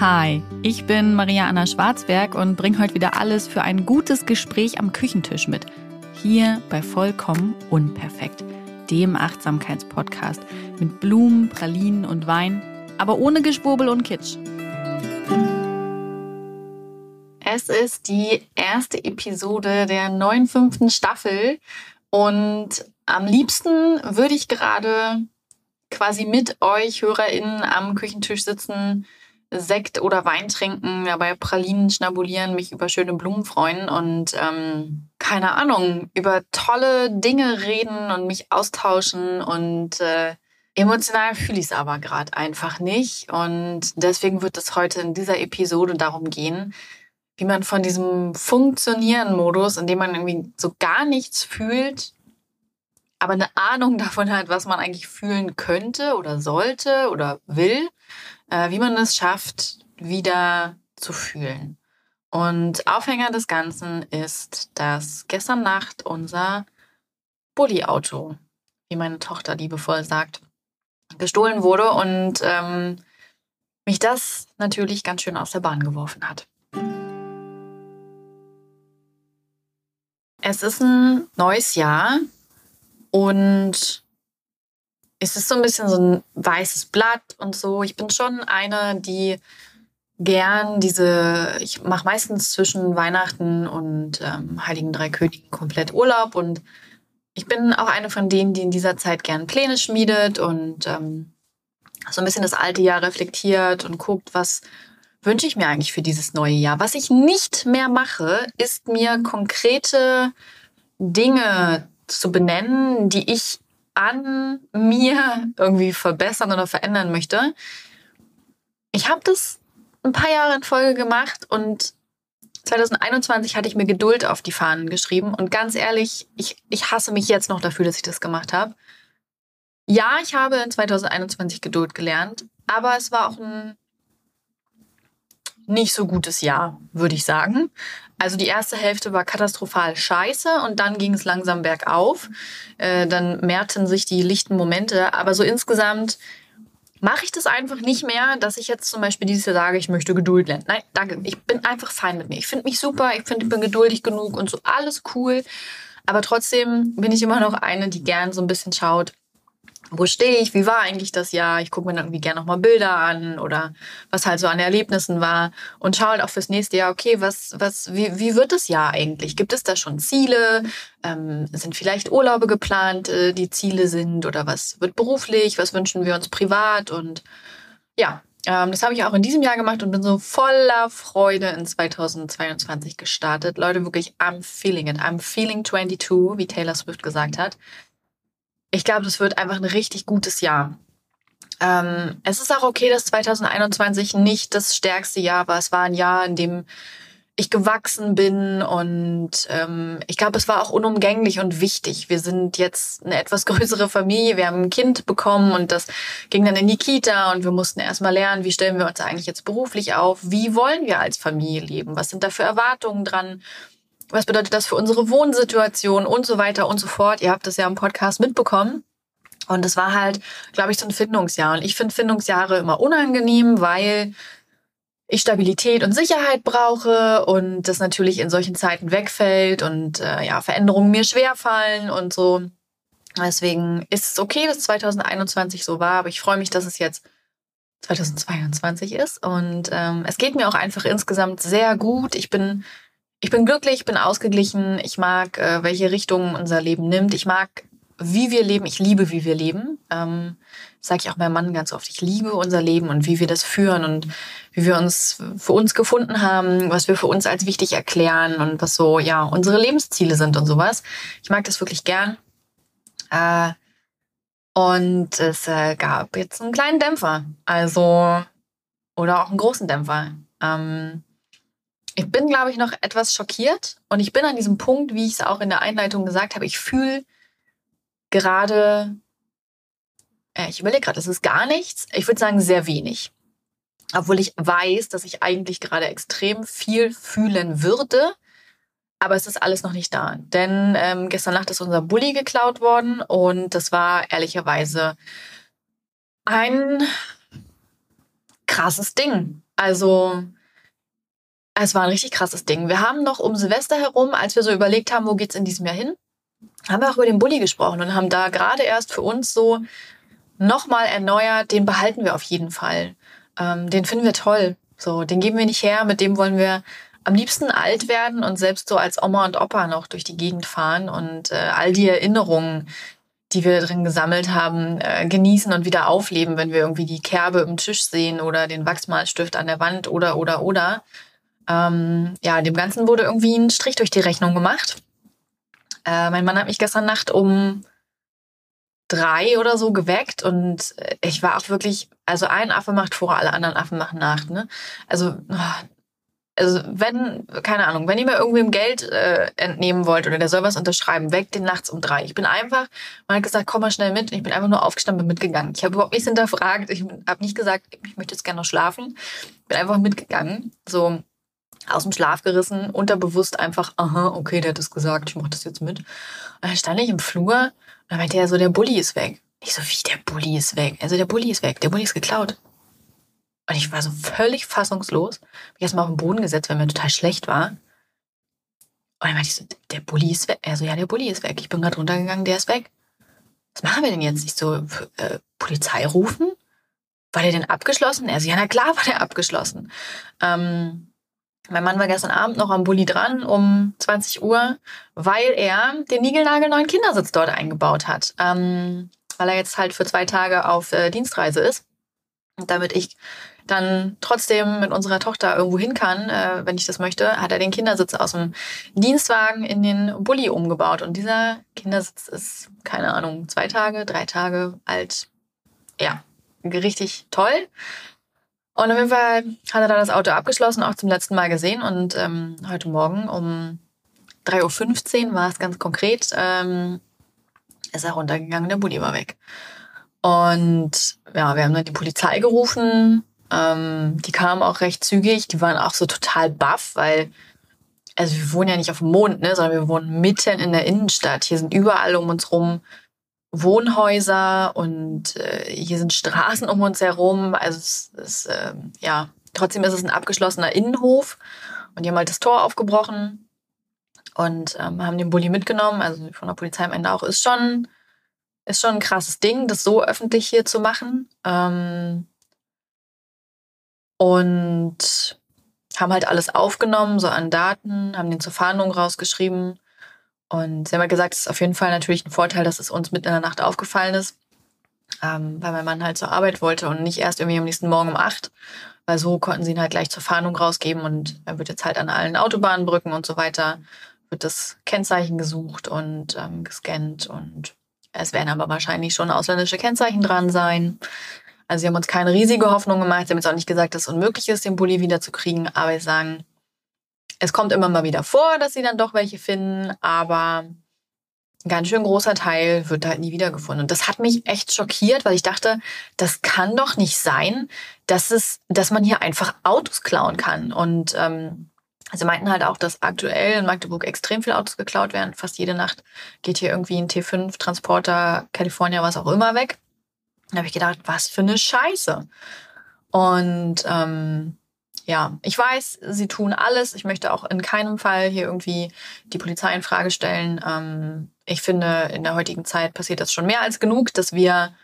Hi, ich bin Maria Anna Schwarzberg und bringe heute wieder alles für ein gutes Gespräch am Küchentisch mit. Hier bei Vollkommen Unperfekt, dem Achtsamkeitspodcast mit Blumen, Pralinen und Wein, aber ohne Geschwurbel und Kitsch. Es ist die erste Episode der neuen fünften Staffel und am liebsten würde ich gerade quasi mit euch HörerInnen am Küchentisch sitzen, Sekt oder Wein trinken, dabei Pralinen schnabulieren, mich über schöne Blumen freuen und ähm, keine Ahnung, über tolle Dinge reden und mich austauschen und äh, emotional fühle ich es aber gerade einfach nicht und deswegen wird es heute in dieser Episode darum gehen, wie man von diesem Funktionieren-Modus, in dem man irgendwie so gar nichts fühlt, aber eine Ahnung davon hat, was man eigentlich fühlen könnte oder sollte oder will, wie man es schafft, wieder zu fühlen. Und Aufhänger des Ganzen ist, dass gestern Nacht unser Bulli-Auto, wie meine Tochter liebevoll sagt, gestohlen wurde und ähm, mich das natürlich ganz schön aus der Bahn geworfen hat. Es ist ein neues Jahr und es ist so ein bisschen so ein weißes Blatt und so. Ich bin schon eine, die gern diese, ich mache meistens zwischen Weihnachten und ähm, Heiligen Drei Königen komplett Urlaub und ich bin auch eine von denen, die in dieser Zeit gern Pläne schmiedet und ähm, so ein bisschen das alte Jahr reflektiert und guckt, was wünsche ich mir eigentlich für dieses neue Jahr. Was ich nicht mehr mache, ist mir konkrete Dinge zu benennen, die ich an mir irgendwie verbessern oder verändern möchte. Ich habe das ein paar Jahre in Folge gemacht und 2021 hatte ich mir Geduld auf die Fahnen geschrieben und ganz ehrlich, ich, ich hasse mich jetzt noch dafür, dass ich das gemacht habe. Ja, ich habe in 2021 Geduld gelernt, aber es war auch ein nicht so gutes Jahr, würde ich sagen. Also die erste Hälfte war katastrophal scheiße und dann ging es langsam bergauf. Äh, dann mehrten sich die lichten Momente. Aber so insgesamt mache ich das einfach nicht mehr, dass ich jetzt zum Beispiel dieses Jahr sage, ich möchte Geduld lernen. Nein, danke. Ich bin einfach fein mit mir. Ich finde mich super. Ich finde, ich bin geduldig genug und so alles cool. Aber trotzdem bin ich immer noch eine, die gern so ein bisschen schaut, wo stehe ich, wie war eigentlich das Jahr. Ich gucke mir dann irgendwie gerne nochmal Bilder an oder was halt so an Erlebnissen war und schaue halt auch fürs nächste Jahr, okay, was, was, wie, wie wird das Jahr eigentlich? Gibt es da schon Ziele? Ähm, sind vielleicht Urlaube geplant, äh, die Ziele sind oder was wird beruflich? Was wünschen wir uns privat? Und ja, ähm, das habe ich auch in diesem Jahr gemacht und bin so voller Freude in 2022 gestartet. Leute, wirklich, I'm feeling it. I'm feeling 22, wie Taylor Swift gesagt hat ich glaube, das wird einfach ein richtig gutes Jahr. Ähm, es ist auch okay, dass 2021 nicht das stärkste Jahr war. Es war ein Jahr, in dem ich gewachsen bin und ähm, ich glaube, es war auch unumgänglich und wichtig. Wir sind jetzt eine etwas größere Familie. Wir haben ein Kind bekommen und das ging dann in die Kita und wir mussten erstmal lernen, wie stellen wir uns eigentlich jetzt beruflich auf? Wie wollen wir als Familie leben? Was sind da für Erwartungen dran? Was bedeutet das für unsere Wohnsituation und so weiter und so fort. Ihr habt das ja im Podcast mitbekommen. Und es war halt, glaube ich, so ein Findungsjahr. Und ich finde Findungsjahre immer unangenehm, weil ich Stabilität und Sicherheit brauche und das natürlich in solchen Zeiten wegfällt und äh, ja, Veränderungen mir schwerfallen und so. Deswegen ist es okay, dass 2021 so war, aber ich freue mich, dass es jetzt 2022 ist. Und ähm, es geht mir auch einfach insgesamt sehr gut. Ich bin ich bin glücklich, ich bin ausgeglichen. Ich mag, äh, welche Richtung unser Leben nimmt. Ich mag, wie wir leben. Ich liebe, wie wir leben. Ähm, Sage ich auch meinem Mann ganz oft. Ich liebe unser Leben und wie wir das führen und wie wir uns für uns gefunden haben, was wir für uns als wichtig erklären und was so, ja, unsere Lebensziele sind und sowas. Ich mag das wirklich gern. Äh, und es äh, gab jetzt einen kleinen Dämpfer. Also, oder auch einen großen Dämpfer. Ähm, ich bin, glaube ich, noch etwas schockiert und ich bin an diesem Punkt, wie ich es auch in der Einleitung gesagt habe, ich fühle gerade, äh, ich überlege gerade, es ist gar nichts. Ich würde sagen, sehr wenig. Obwohl ich weiß, dass ich eigentlich gerade extrem viel fühlen würde. Aber es ist alles noch nicht da. Denn ähm, gestern Nacht ist unser Bulli geklaut worden und das war ehrlicherweise ein krasses Ding. Also, es war ein richtig krasses Ding. Wir haben noch um Silvester herum, als wir so überlegt haben, wo geht's in diesem Jahr hin, haben wir auch über den Bulli gesprochen und haben da gerade erst für uns so nochmal erneuert, den behalten wir auf jeden Fall. Ähm, den finden wir toll. So, den geben wir nicht her, mit dem wollen wir am liebsten alt werden und selbst so als Oma und Opa noch durch die Gegend fahren und äh, all die Erinnerungen, die wir drin gesammelt haben, äh, genießen und wieder aufleben, wenn wir irgendwie die Kerbe im Tisch sehen oder den Wachsmalstift an der Wand oder oder oder. Ähm, ja, dem Ganzen wurde irgendwie ein Strich durch die Rechnung gemacht. Äh, mein Mann hat mich gestern Nacht um drei oder so geweckt und äh, ich war auch wirklich, also ein Affe macht vor, alle anderen Affen machen nach. Ne? Also, also wenn, keine Ahnung, wenn ihr mir irgendwem Geld äh, entnehmen wollt oder der soll was unterschreiben, weckt den nachts um drei. Ich bin einfach, man hat gesagt, komm mal schnell mit. Und ich bin einfach nur aufgestanden, bin mitgegangen. Ich habe überhaupt nichts hinterfragt. Ich habe nicht gesagt, ich möchte jetzt gerne noch schlafen. Bin einfach mitgegangen. So, aus dem Schlaf gerissen, unterbewusst einfach, aha, okay, der hat das gesagt, ich mach das jetzt mit. Und dann stand ich im Flur und dann meinte er so, der Bulli ist weg. Ich so, wie der Bulli ist weg? Also der Bulli ist weg, der Bulli ist geklaut. Und ich war so völlig fassungslos. Hab ich erstmal auf den Boden gesetzt, weil mir total schlecht war. Und dann meinte ich so, der Bulli ist weg. Also ja, der Bulli ist weg. Ich bin gerade runtergegangen, der ist weg. Was machen wir denn jetzt? Ich so, äh, Polizei rufen? War der denn abgeschlossen? Er so, ja, na klar war der abgeschlossen. Ähm, mein Mann war gestern Abend noch am Bulli dran um 20 Uhr, weil er den niegelnagelneuen Kindersitz dort eingebaut hat. Ähm, weil er jetzt halt für zwei Tage auf äh, Dienstreise ist. Damit ich dann trotzdem mit unserer Tochter irgendwo hin kann, äh, wenn ich das möchte, hat er den Kindersitz aus dem Dienstwagen in den Bulli umgebaut. Und dieser Kindersitz ist, keine Ahnung, zwei Tage, drei Tage alt. Ja, richtig toll. Und auf jeden Fall hat er dann das Auto abgeschlossen, auch zum letzten Mal gesehen. Und ähm, heute Morgen um 3.15 Uhr war es ganz konkret, ähm, ist er runtergegangen, der Bulli war weg. Und ja, wir haben dann die Polizei gerufen. Ähm, die kamen auch recht zügig. Die waren auch so total baff, weil, also wir wohnen ja nicht auf dem Mond, ne, sondern wir wohnen mitten in der Innenstadt. Hier sind überall um uns rum Wohnhäuser und äh, hier sind Straßen um uns herum. Also es ist, äh, ja, trotzdem ist es ein abgeschlossener Innenhof und die haben halt das Tor aufgebrochen und ähm, haben den Bulli mitgenommen. Also von der Polizei am Ende auch ist schon, ist schon ein krasses Ding, das so öffentlich hier zu machen. Ähm, und haben halt alles aufgenommen, so an Daten, haben den zur Fahndung rausgeschrieben und sie haben ja gesagt, es ist auf jeden Fall natürlich ein Vorteil, dass es uns mitten in der Nacht aufgefallen ist, ähm, weil mein Mann halt zur Arbeit wollte und nicht erst irgendwie am nächsten Morgen um acht, weil so konnten sie ihn halt gleich zur Fahndung rausgeben und er wird jetzt halt an allen Autobahnbrücken und so weiter, wird das Kennzeichen gesucht und ähm, gescannt und es werden aber wahrscheinlich schon ausländische Kennzeichen dran sein. Also sie haben uns keine riesige Hoffnung gemacht. Sie haben jetzt auch nicht gesagt, dass es unmöglich ist, den Bulli wiederzukriegen, aber sie sagen, es kommt immer mal wieder vor, dass sie dann doch welche finden, aber ein ganz schön großer Teil wird halt nie wiedergefunden. Und das hat mich echt schockiert, weil ich dachte, das kann doch nicht sein, dass es, dass man hier einfach Autos klauen kann. Und ähm, sie meinten halt auch, dass aktuell in Magdeburg extrem viele Autos geklaut werden. Fast jede Nacht geht hier irgendwie ein T5 Transporter, California, was auch immer weg. Da habe ich gedacht, was für eine Scheiße. Und ähm, ja, ich weiß, sie tun alles. Ich möchte auch in keinem Fall hier irgendwie die Polizei in Frage stellen. Ähm, ich finde, in der heutigen Zeit passiert das schon mehr als genug, dass wir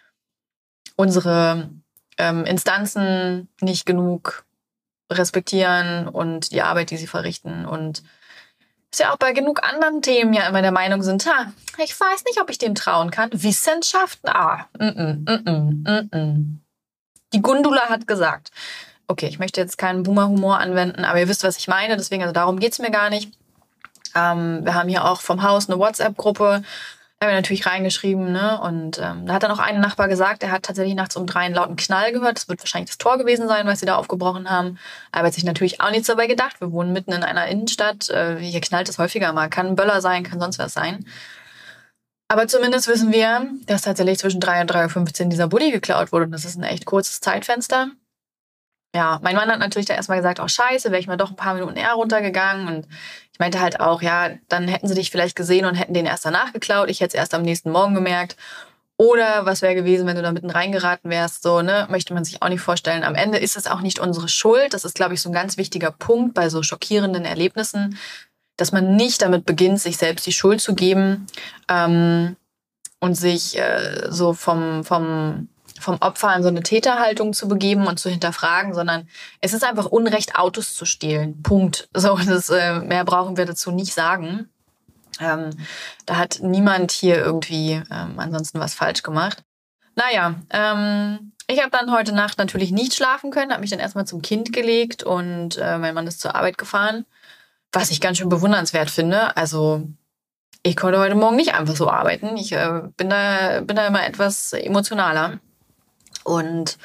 unsere ähm, Instanzen nicht genug respektieren und die Arbeit, die sie verrichten. Und ist ja auch bei genug anderen Themen ja immer der Meinung sind, ha, ich weiß nicht, ob ich dem trauen kann. Wissenschaften, ah, mm -mm, mm -mm, mm Die Gundula hat gesagt, okay, ich möchte jetzt keinen Boomer-Humor anwenden, aber ihr wisst, was ich meine, deswegen, also darum geht's mir gar nicht. Ähm, wir haben hier auch vom Haus eine WhatsApp-Gruppe, da haben wir natürlich reingeschrieben, ne? Und ähm, da hat dann auch ein Nachbar gesagt, er hat tatsächlich nachts um drei einen lauten Knall gehört. Das wird wahrscheinlich das Tor gewesen sein, was sie da aufgebrochen haben. Aber er hat sich natürlich auch nichts dabei gedacht. Wir wohnen mitten in einer Innenstadt. Äh, hier knallt es häufiger mal. Kann ein Böller sein, kann sonst was sein. Aber zumindest wissen wir, dass tatsächlich zwischen 3 und 3.15 Uhr dieser Bulli geklaut wurde. Und das ist ein echt kurzes Zeitfenster ja, mein Mann hat natürlich dann erstmal gesagt, oh scheiße, wäre ich mal doch ein paar Minuten eher runtergegangen. Und ich meinte halt auch, ja, dann hätten sie dich vielleicht gesehen und hätten den erst danach geklaut. Ich hätte es erst am nächsten Morgen gemerkt. Oder was wäre gewesen, wenn du da mitten reingeraten wärst? So, ne? Möchte man sich auch nicht vorstellen. Am Ende ist es auch nicht unsere Schuld. Das ist, glaube ich, so ein ganz wichtiger Punkt bei so schockierenden Erlebnissen, dass man nicht damit beginnt, sich selbst die Schuld zu geben ähm, und sich äh, so vom, vom, vom Opfer in so eine Täterhaltung zu begeben und zu hinterfragen, sondern es ist einfach Unrecht, Autos zu stehlen. Punkt. So, das, äh, mehr brauchen wir dazu nicht sagen. Ähm, da hat niemand hier irgendwie ähm, ansonsten was falsch gemacht. Naja, ähm, ich habe dann heute Nacht natürlich nicht schlafen können, habe mich dann erstmal zum Kind gelegt und äh, mein Mann ist zur Arbeit gefahren, was ich ganz schön bewundernswert finde. Also ich konnte heute Morgen nicht einfach so arbeiten. Ich äh, bin, da, bin da immer etwas emotionaler. Und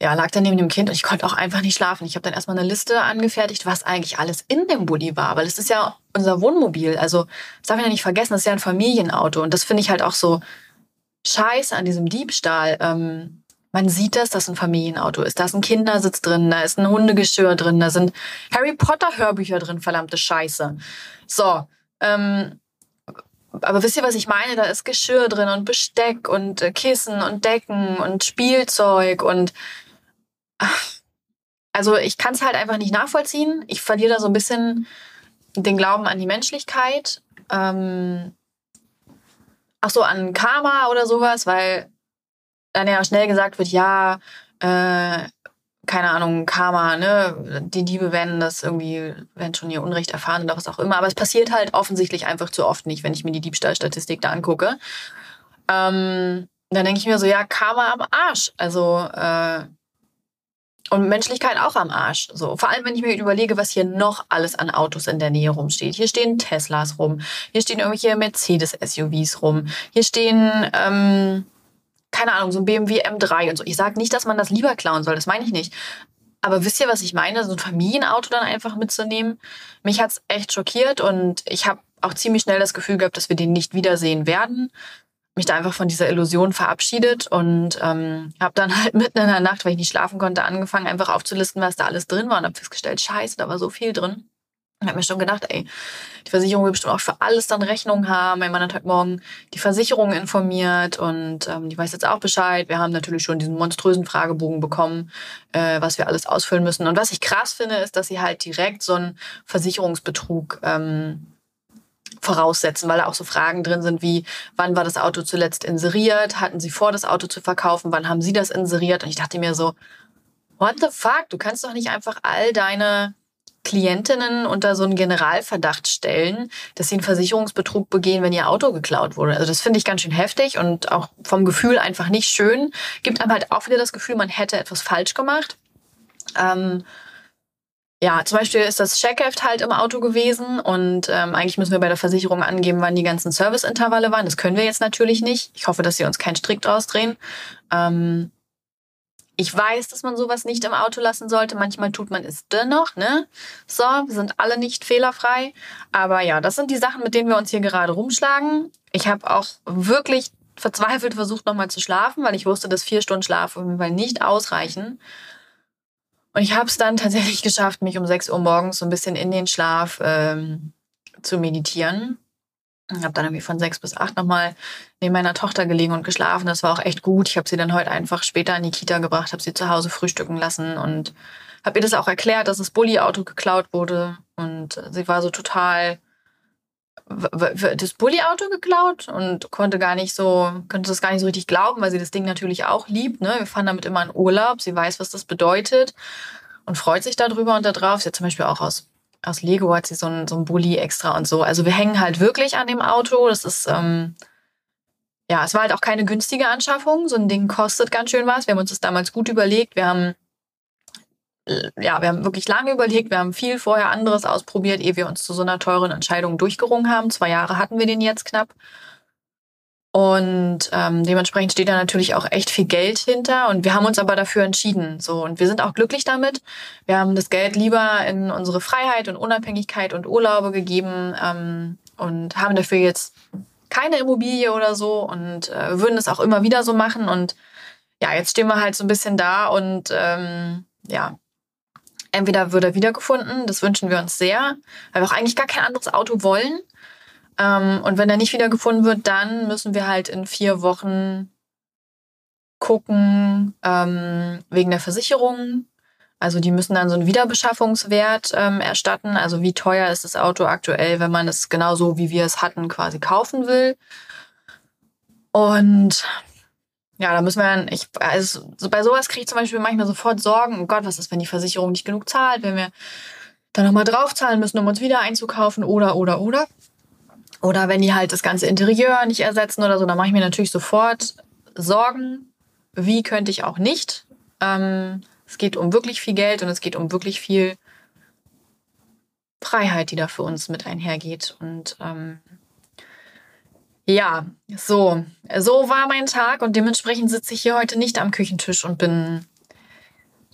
ja, lag dann neben dem Kind und ich konnte auch einfach nicht schlafen. Ich habe dann erstmal eine Liste angefertigt, was eigentlich alles in dem Bulli war, weil es ist ja unser Wohnmobil. Also, das darf ich ja nicht vergessen, das ist ja ein Familienauto. Und das finde ich halt auch so scheiße an diesem Diebstahl. Ähm, man sieht das, dass ein Familienauto ist. Da ist ein Kindersitz drin, da ist ein Hundegeschirr drin, da sind Harry Potter Hörbücher drin, verdammte Scheiße. So, ähm, aber wisst ihr, was ich meine? Da ist Geschirr drin und Besteck und äh, Kissen und Decken und Spielzeug und also ich kann es halt einfach nicht nachvollziehen. Ich verliere da so ein bisschen den Glauben an die Menschlichkeit. Ähm, ach so, an Karma oder sowas, weil dann ja schnell gesagt wird, ja, äh, keine Ahnung, Karma, ne, die Diebe werden das irgendwie, werden schon ihr Unrecht erfahren oder was auch immer. Aber es passiert halt offensichtlich einfach zu oft nicht, wenn ich mir die Diebstahlstatistik da angucke. Ähm, dann denke ich mir so, ja, Karma am Arsch. Also, äh, und Menschlichkeit auch am Arsch. So, vor allem, wenn ich mir überlege, was hier noch alles an Autos in der Nähe rumsteht. Hier stehen Teslas rum, hier stehen irgendwelche Mercedes-SUVs rum, hier stehen, ähm, keine Ahnung, so ein BMW M3 und so. Ich sage nicht, dass man das lieber klauen soll, das meine ich nicht. Aber wisst ihr, was ich meine? So ein Familienauto dann einfach mitzunehmen? Mich hat's echt schockiert und ich habe auch ziemlich schnell das Gefühl gehabt, dass wir den nicht wiedersehen werden mich da einfach von dieser Illusion verabschiedet und ähm, habe dann halt mitten in der Nacht, weil ich nicht schlafen konnte, angefangen einfach aufzulisten, was da alles drin war und habe festgestellt, scheiße, da war so viel drin. Und habe mir schon gedacht, ey, die Versicherung will bestimmt auch für alles dann Rechnungen haben. Mein Mann hat heute Morgen die Versicherung informiert und ähm, die weiß jetzt auch Bescheid. Wir haben natürlich schon diesen monströsen Fragebogen bekommen, äh, was wir alles ausfüllen müssen. Und was ich krass finde, ist, dass sie halt direkt so einen Versicherungsbetrug ähm, voraussetzen, weil da auch so Fragen drin sind wie, wann war das Auto zuletzt inseriert? Hatten Sie vor, das Auto zu verkaufen? Wann haben Sie das inseriert? Und ich dachte mir so, what the fuck? Du kannst doch nicht einfach all deine Klientinnen unter so einen Generalverdacht stellen, dass sie einen Versicherungsbetrug begehen, wenn ihr Auto geklaut wurde. Also das finde ich ganz schön heftig und auch vom Gefühl einfach nicht schön. Gibt einem halt auch wieder das Gefühl, man hätte etwas falsch gemacht. Ähm, ja, zum Beispiel ist das Checkheft halt im Auto gewesen und ähm, eigentlich müssen wir bei der Versicherung angeben, wann die ganzen Serviceintervalle waren. Das können wir jetzt natürlich nicht. Ich hoffe, dass sie uns keinen Strick draus drehen. Ähm, ich weiß, dass man sowas nicht im Auto lassen sollte. Manchmal tut man es dennoch, ne? So, wir sind alle nicht fehlerfrei. Aber ja, das sind die Sachen, mit denen wir uns hier gerade rumschlagen. Ich habe auch wirklich verzweifelt versucht, nochmal zu schlafen, weil ich wusste, dass vier Stunden Schlaf auf jeden Fall nicht ausreichen. Und ich habe es dann tatsächlich geschafft, mich um 6 Uhr morgens so ein bisschen in den Schlaf ähm, zu meditieren. Ich habe dann irgendwie von 6 bis 8 nochmal neben meiner Tochter gelegen und geschlafen. Das war auch echt gut. Ich habe sie dann heute einfach später in die Kita gebracht, habe sie zu Hause frühstücken lassen und habe ihr das auch erklärt, dass das Bulli-Auto geklaut wurde. Und sie war so total das Bulli-Auto geklaut und konnte gar nicht so, konnte das gar nicht so richtig glauben, weil sie das Ding natürlich auch liebt. Ne? Wir fahren damit immer in Urlaub. Sie weiß, was das bedeutet und freut sich darüber und darauf. Sie hat zum Beispiel auch aus, aus Lego hat sie so ein, so ein Bulli extra und so. Also wir hängen halt wirklich an dem Auto. Das ist, ähm, ja, es war halt auch keine günstige Anschaffung. So ein Ding kostet ganz schön was. Wir haben uns das damals gut überlegt. Wir haben ja, wir haben wirklich lange überlegt, wir haben viel vorher anderes ausprobiert, ehe wir uns zu so einer teuren Entscheidung durchgerungen haben. Zwei Jahre hatten wir den jetzt knapp. Und ähm, dementsprechend steht da natürlich auch echt viel Geld hinter. Und wir haben uns aber dafür entschieden. So, und wir sind auch glücklich damit. Wir haben das Geld lieber in unsere Freiheit und Unabhängigkeit und Urlaube gegeben ähm, und haben dafür jetzt keine Immobilie oder so und äh, würden es auch immer wieder so machen. Und ja, jetzt stehen wir halt so ein bisschen da und ähm, ja, Entweder wird er wiedergefunden, das wünschen wir uns sehr, weil wir auch eigentlich gar kein anderes Auto wollen. Ähm, und wenn er nicht wieder gefunden wird, dann müssen wir halt in vier Wochen gucken ähm, wegen der Versicherung. Also die müssen dann so einen Wiederbeschaffungswert ähm, erstatten. Also wie teuer ist das Auto aktuell, wenn man es genauso wie wir es hatten quasi kaufen will. Und ja, da müssen wir dann, ich, also so bei sowas kriege ich zum Beispiel manchmal sofort Sorgen, oh Gott, was ist, wenn die Versicherung nicht genug zahlt, wenn wir dann nochmal draufzahlen müssen, um uns wieder einzukaufen oder, oder, oder. Oder wenn die halt das ganze Interieur nicht ersetzen oder so, dann mache ich mir natürlich sofort Sorgen. Wie könnte ich auch nicht? Ähm, es geht um wirklich viel Geld und es geht um wirklich viel Freiheit, die da für uns mit einhergeht. Und ähm, ja, so, so war mein Tag und dementsprechend sitze ich hier heute nicht am Küchentisch und bin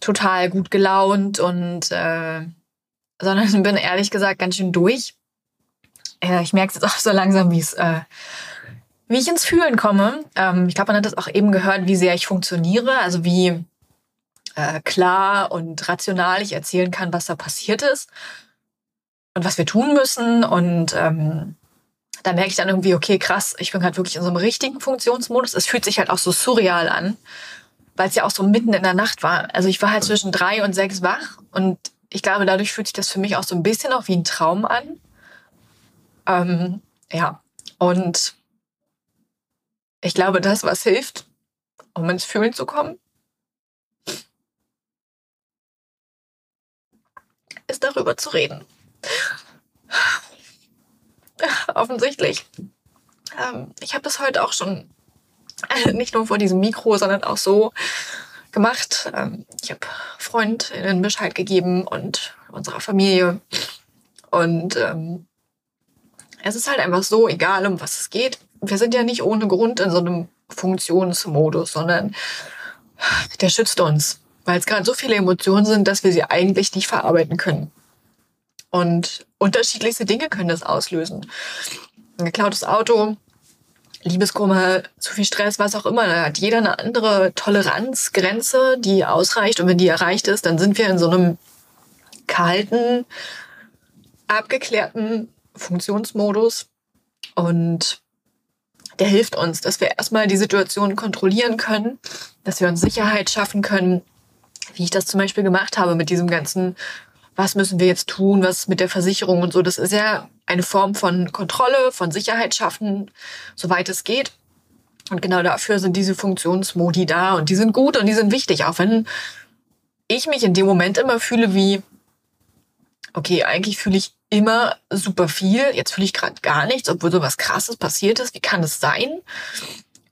total gut gelaunt und äh, sondern bin ehrlich gesagt ganz schön durch. Äh, ich merke jetzt auch so langsam, wie es äh, wie ich ins Fühlen komme. Ähm, ich glaube, man hat das auch eben gehört, wie sehr ich funktioniere, also wie äh, klar und rational ich erzählen kann, was da passiert ist und was wir tun müssen und ähm, da merke ich dann irgendwie, okay, krass, ich bin gerade wirklich in so einem richtigen Funktionsmodus. Es fühlt sich halt auch so surreal an, weil es ja auch so mitten in der Nacht war. Also ich war halt zwischen drei und sechs wach und ich glaube, dadurch fühlt sich das für mich auch so ein bisschen auch wie ein Traum an. Ähm, ja, und ich glaube, das, was hilft, um ins Fühlen zu kommen, ist darüber zu reden. offensichtlich. Ähm, ich habe das heute auch schon äh, nicht nur vor diesem Mikro, sondern auch so gemacht. Ähm, ich habe Freundinnen Bescheid gegeben und unserer Familie. Und ähm, es ist halt einfach so, egal um was es geht. Wir sind ja nicht ohne Grund in so einem Funktionsmodus, sondern der schützt uns, weil es gerade so viele Emotionen sind, dass wir sie eigentlich nicht verarbeiten können. Und unterschiedlichste Dinge können das auslösen. Ein geklautes Auto, Liebeskummer, zu viel Stress, was auch immer. Da hat jeder eine andere Toleranzgrenze, die ausreicht. Und wenn die erreicht ist, dann sind wir in so einem kalten, abgeklärten Funktionsmodus. Und der hilft uns, dass wir erstmal die Situation kontrollieren können, dass wir uns Sicherheit schaffen können, wie ich das zum Beispiel gemacht habe mit diesem ganzen was müssen wir jetzt tun, was mit der Versicherung und so. Das ist ja eine Form von Kontrolle, von Sicherheit schaffen, soweit es geht. Und genau dafür sind diese Funktionsmodi da und die sind gut und die sind wichtig, auch wenn ich mich in dem Moment immer fühle wie, okay, eigentlich fühle ich immer super viel, jetzt fühle ich gerade gar nichts, obwohl so was Krasses passiert ist. Wie kann das sein?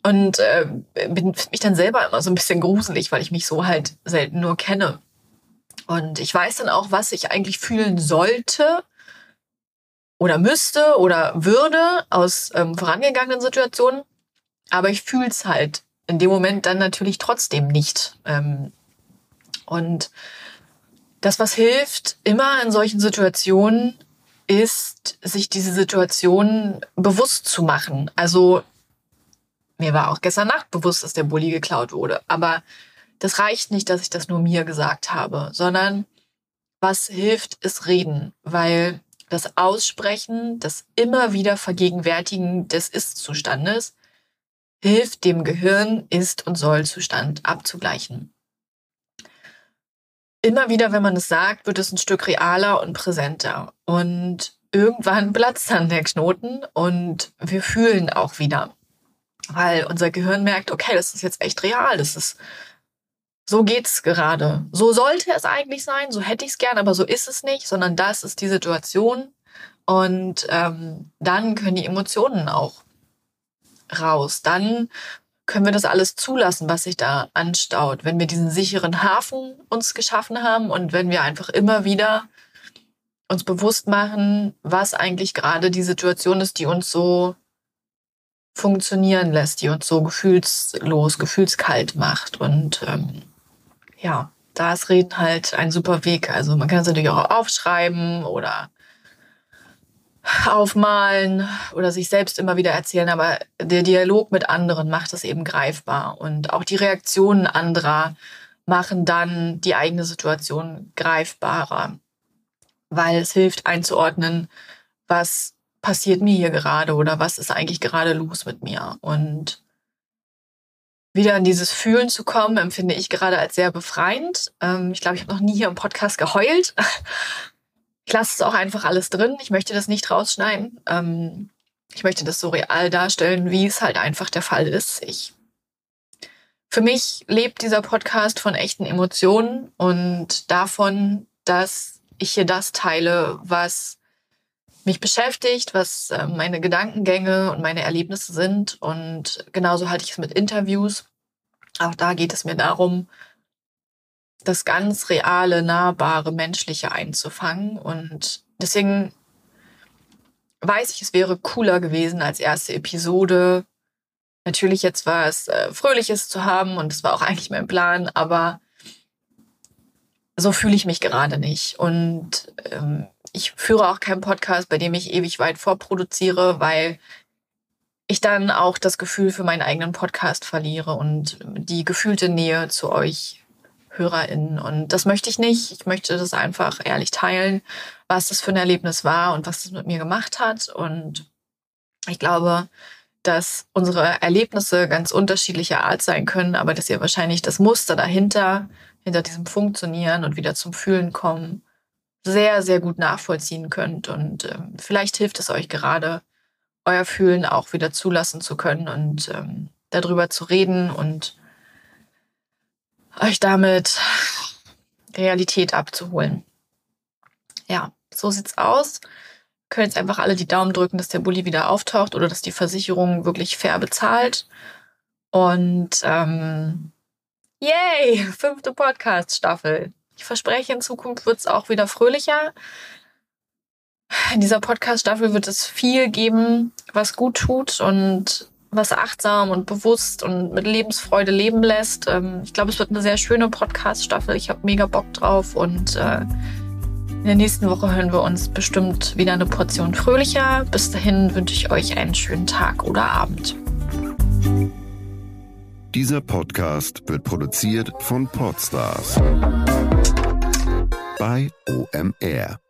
Und äh, bin mich dann selber immer so ein bisschen gruselig, weil ich mich so halt selten nur kenne. Und ich weiß dann auch, was ich eigentlich fühlen sollte oder müsste oder würde aus ähm, vorangegangenen Situationen. Aber ich fühle es halt in dem Moment dann natürlich trotzdem nicht. Ähm, und das, was hilft, immer in solchen Situationen, ist, sich diese Situation bewusst zu machen. Also mir war auch gestern Nacht bewusst, dass der Bulli geklaut wurde. Aber das reicht nicht, dass ich das nur mir gesagt habe, sondern was hilft, ist reden, weil das Aussprechen, das immer wieder Vergegenwärtigen des Ist-Zustandes hilft dem Gehirn Ist- und Soll-Zustand abzugleichen. Immer wieder, wenn man es sagt, wird es ein Stück realer und präsenter. Und irgendwann platzt dann der Knoten und wir fühlen auch wieder. Weil unser Gehirn merkt, okay, das ist jetzt echt real, das ist so geht's gerade. So sollte es eigentlich sein, so hätte ich es gern, aber so ist es nicht, sondern das ist die Situation. Und ähm, dann können die Emotionen auch raus. Dann können wir das alles zulassen, was sich da anstaut, wenn wir diesen sicheren Hafen uns geschaffen haben und wenn wir einfach immer wieder uns bewusst machen, was eigentlich gerade die Situation ist, die uns so funktionieren lässt, die uns so gefühlslos, gefühlskalt macht. Und ähm, ja, da ist Reden halt ein super Weg. Also man kann es natürlich auch aufschreiben oder aufmalen oder sich selbst immer wieder erzählen, aber der Dialog mit anderen macht es eben greifbar und auch die Reaktionen anderer machen dann die eigene Situation greifbarer, weil es hilft einzuordnen, was passiert mir hier gerade oder was ist eigentlich gerade los mit mir? Und wieder in dieses Fühlen zu kommen, empfinde ich gerade als sehr befreiend. Ähm, ich glaube, ich habe noch nie hier im Podcast geheult. Ich lasse es auch einfach alles drin. Ich möchte das nicht rausschneiden. Ähm, ich möchte das so real darstellen, wie es halt einfach der Fall ist. Ich, für mich lebt dieser Podcast von echten Emotionen und davon, dass ich hier das teile, was mich beschäftigt, was äh, meine Gedankengänge und meine Erlebnisse sind. Und genauso halte ich es mit Interviews. Auch da geht es mir darum, das ganz reale, nahbare, menschliche einzufangen. Und deswegen weiß ich, es wäre cooler gewesen als erste Episode. Natürlich jetzt war es äh, Fröhliches zu haben und es war auch eigentlich mein Plan, aber so fühle ich mich gerade nicht. Und ähm, ich führe auch keinen Podcast, bei dem ich ewig weit vorproduziere, weil ich dann auch das Gefühl für meinen eigenen Podcast verliere und die gefühlte Nähe zu euch HörerInnen. Und das möchte ich nicht. Ich möchte das einfach ehrlich teilen, was das für ein Erlebnis war und was das mit mir gemacht hat. Und ich glaube, dass unsere Erlebnisse ganz unterschiedlicher Art sein können, aber dass ihr wahrscheinlich das Muster dahinter, hinter diesem Funktionieren und wieder zum Fühlen kommen, sehr, sehr gut nachvollziehen könnt. Und ähm, vielleicht hilft es euch gerade, euer Fühlen auch wieder zulassen zu können und ähm, darüber zu reden und euch damit Realität abzuholen. Ja, so sieht's aus. Können jetzt einfach alle die Daumen drücken, dass der Bulli wieder auftaucht oder dass die Versicherung wirklich fair bezahlt. Und ähm, yay, fünfte Podcast-Staffel. Ich verspreche, in Zukunft wird es auch wieder fröhlicher. In dieser Podcast-Staffel wird es viel geben, was gut tut und was achtsam und bewusst und mit Lebensfreude leben lässt. Ähm, ich glaube, es wird eine sehr schöne Podcast-Staffel. Ich habe mega Bock drauf und äh, in der nächsten Woche hören wir uns bestimmt wieder eine Portion fröhlicher. Bis dahin wünsche ich euch einen schönen Tag oder Abend. Dieser Podcast wird produziert von Podstars bei OMR.